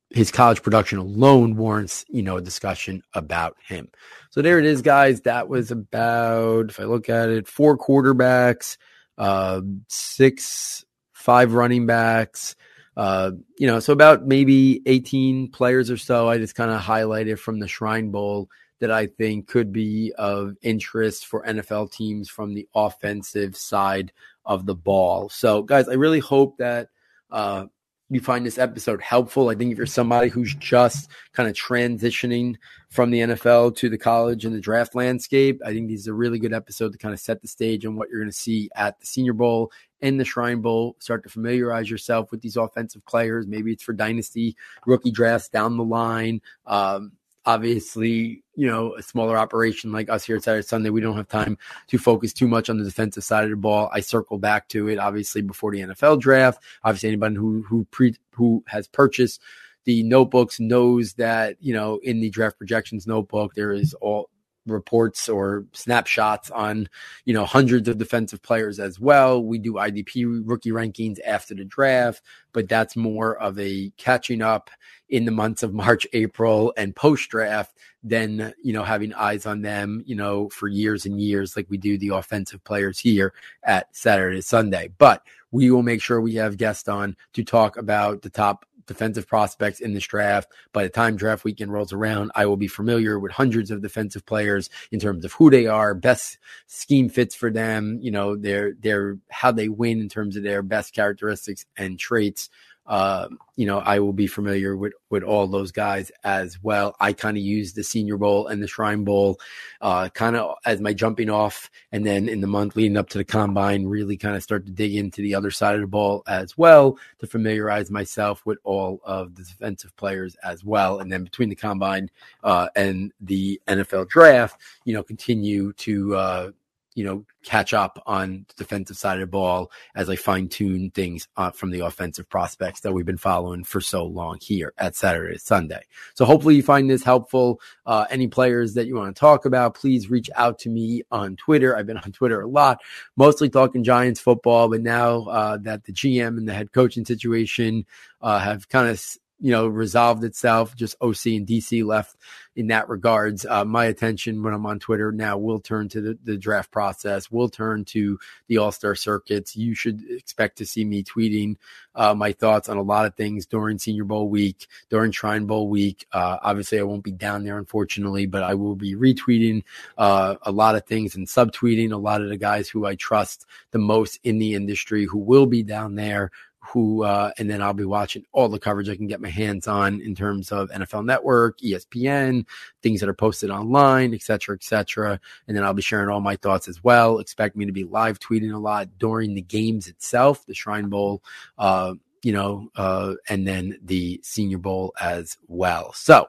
his college production alone warrants, you know, a discussion about him. So there it is, guys. That was about, if I look at it, four quarterbacks, uh, six, five running backs. Uh, you know, so about maybe 18 players or so. I just kind of highlighted from the Shrine Bowl that I think could be of interest for NFL teams from the offensive side of the ball. So, guys, I really hope that uh, you find this episode helpful. I think if you're somebody who's just kind of transitioning from the NFL to the college and the draft landscape, I think this is a really good episode to kind of set the stage on what you're going to see at the Senior Bowl and the Shrine Bowl. Start to familiarize yourself with these offensive players. Maybe it's for dynasty rookie drafts down the line. Um, obviously, you know, a smaller operation like us here at Saturday Sunday, we don't have time to focus too much on the defensive side of the ball. I circle back to it, obviously, before the NFL draft. Obviously, anybody who who pre who has purchased the notebooks knows that you know in the draft projections notebook there is all reports or snapshots on you know hundreds of defensive players as well. We do idp rookie rankings after the draft but that's more of a catching up in the months of [laughs] march april and post draft than you know having eyes on them you know for years and years like we do the offensive players here at saturday sunday. But we will make sure we have guests on to talk about the top defensive prospects in this draft. By the time draft weekend rolls around, I will be familiar with hundreds of defensive players in terms of who they are, best scheme fits for them, you know, their their how they win in terms of their best characteristics and traits uh, you know, I will be familiar with with all those guys as well. I kind of use the Senior Bowl and the Shrine Bowl uh, kind of as my jumping off, and then in the month leading up to the combine, really kind of start to dig into the other side of the ball as well to familiarize myself with all of the defensive players as well. And then between the combine uh, and the NFL draft, you know, continue to uh, you know, catch up on the defensive side of the ball as I fine tune things uh, from the offensive prospects that we've been following for so long here at Saturday Sunday. So hopefully you find this helpful. Uh, any players that you want to talk about, please reach out to me on Twitter. I've been on Twitter a lot, mostly talking Giants football, but now uh, that the GM and the head coaching situation uh, have kind of you know, resolved itself. Just OC and DC left in that regards. Uh, my attention when I'm on Twitter now will turn to the, the draft process, will turn to the All Star circuits. You should expect to see me tweeting uh, my thoughts on a lot of things during Senior Bowl week, during Shrine Bowl week. Uh, obviously, I won't be down there, unfortunately, but I will be retweeting uh, a lot of things and subtweeting a lot of the guys who I trust the most in the industry who will be down there who uh, and then I'll be watching all the coverage I can get my hands on in terms of NFL Network, ESPN, things that are posted online, et cetera, et cetera. And then I'll be sharing all my thoughts as well. Expect me to be live tweeting a lot during the games itself, the Shrine Bowl, uh, you know, uh, and then the Senior Bowl as well. So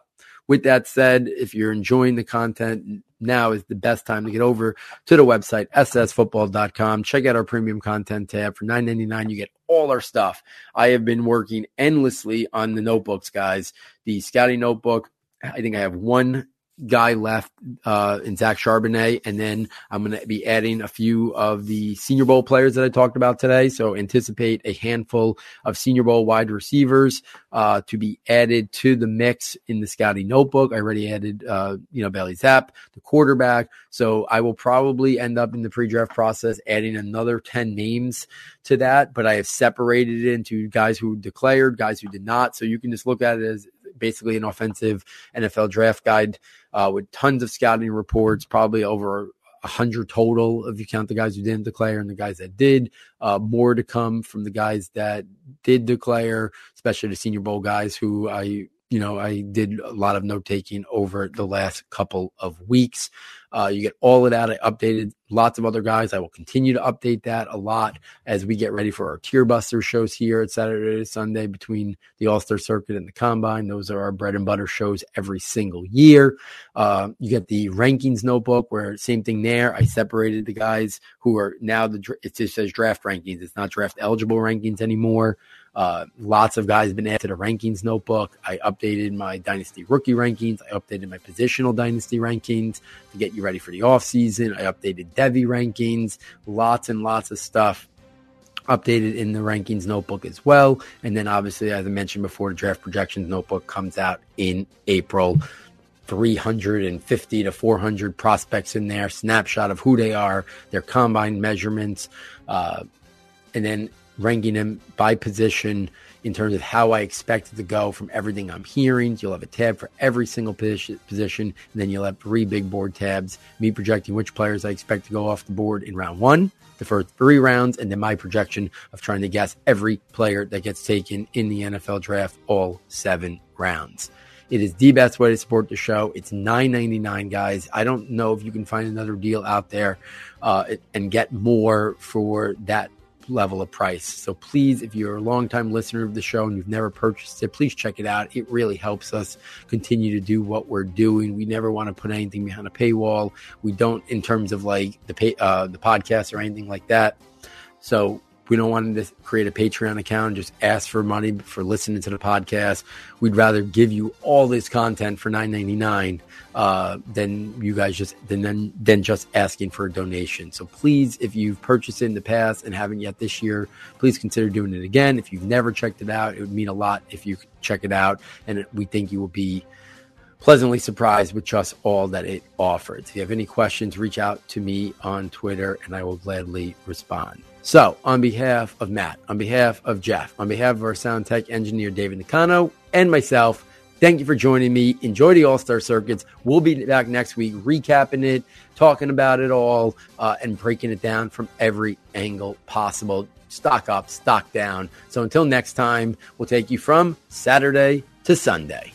with that said, if you're enjoying the content, now is the best time to get over to the website, ssfootball.com. Check out our premium content tab. For $9.99, you get all our stuff. I have been working endlessly on the notebooks, guys. The scouting notebook, I think I have one guy left uh, in Zach Charbonnet, and then I'm going to be adding a few of the Senior Bowl players that I talked about today. So anticipate a handful of Senior Bowl wide receivers uh, to be added to the mix in the scouting notebook. I already added, uh, you know, Bailey Zappe, the quarterback. So I will probably end up in the pre-draft process adding another 10 names to that, but I have separated it into guys who declared, guys who did not. So you can just look at it as basically an offensive NFL draft guide uh, with tons of scouting reports, probably over a hundred total if you count the guys who didn't declare and the guys that did. Uh, more to come from the guys that did declare, especially the Senior Bowl guys who I you know, I did a lot of note taking over the last couple of weeks. Uh, you get all of that. I updated lots of other guys. I will continue to update that a lot as we get ready for our tier buster shows here at Saturday to Sunday between the All Star Circuit and the Combine. Those are our bread and butter shows every single year. Uh, you get the rankings notebook where same thing there. I separated the guys who are now the it just says draft rankings. It's not draft eligible rankings anymore. Uh, lots of guys have been added to the rankings notebook. I updated my dynasty rookie rankings. I updated my positional dynasty rankings to get you ready for the offseason. I updated Devy rankings, lots and lots of stuff updated in the rankings notebook as well. And then obviously, as I mentioned before, the draft projections notebook comes out in April. 350 to 400 prospects in there, snapshot of who they are, their combine measurements, uh, and then ranking them by position in terms of how I expect it to go from everything I'm hearing. You'll have a tab for every single position, and then you'll have three big board tabs. Me projecting which players I expect to go off the board in round one, the first three rounds, and then my projection of trying to guess every player that gets taken in the NFL draft, all seven rounds. It is the best way to support the show. It's nine ninety nine, guys. I don't know if you can find another deal out there uh, and get more for that level of price. So please, if you're a longtime listener of the show and you've never purchased it, please check it out. It really helps us continue to do what we're doing. We never want to put anything behind a paywall. We don't in terms of like the pay, uh, the podcast or anything like that. So we don't want to create a Patreon account and just ask for money for listening to the podcast. We'd rather give you all this content for nine ninety nine uh, than you guys just than, than than just asking for a donation. So please, if you've purchased it in the past and haven't yet this year, please consider doing it again. If you've never checked it out, it would mean a lot if you check it out, and we think you will be pleasantly surprised with just all that it offers. If you have any questions, reach out to me on Twitter, and I will gladly respond. So, on behalf of Matt, on behalf of Jeff, on behalf of our sound tech engineer, David Nicano, and myself, thank you for joining me. Enjoy the All Star Circuits. We'll be back next week, recapping it, talking about it all, uh, and breaking it down from every angle possible. Stock up, stock down. So, until next time, we'll take you from Saturday to Sunday.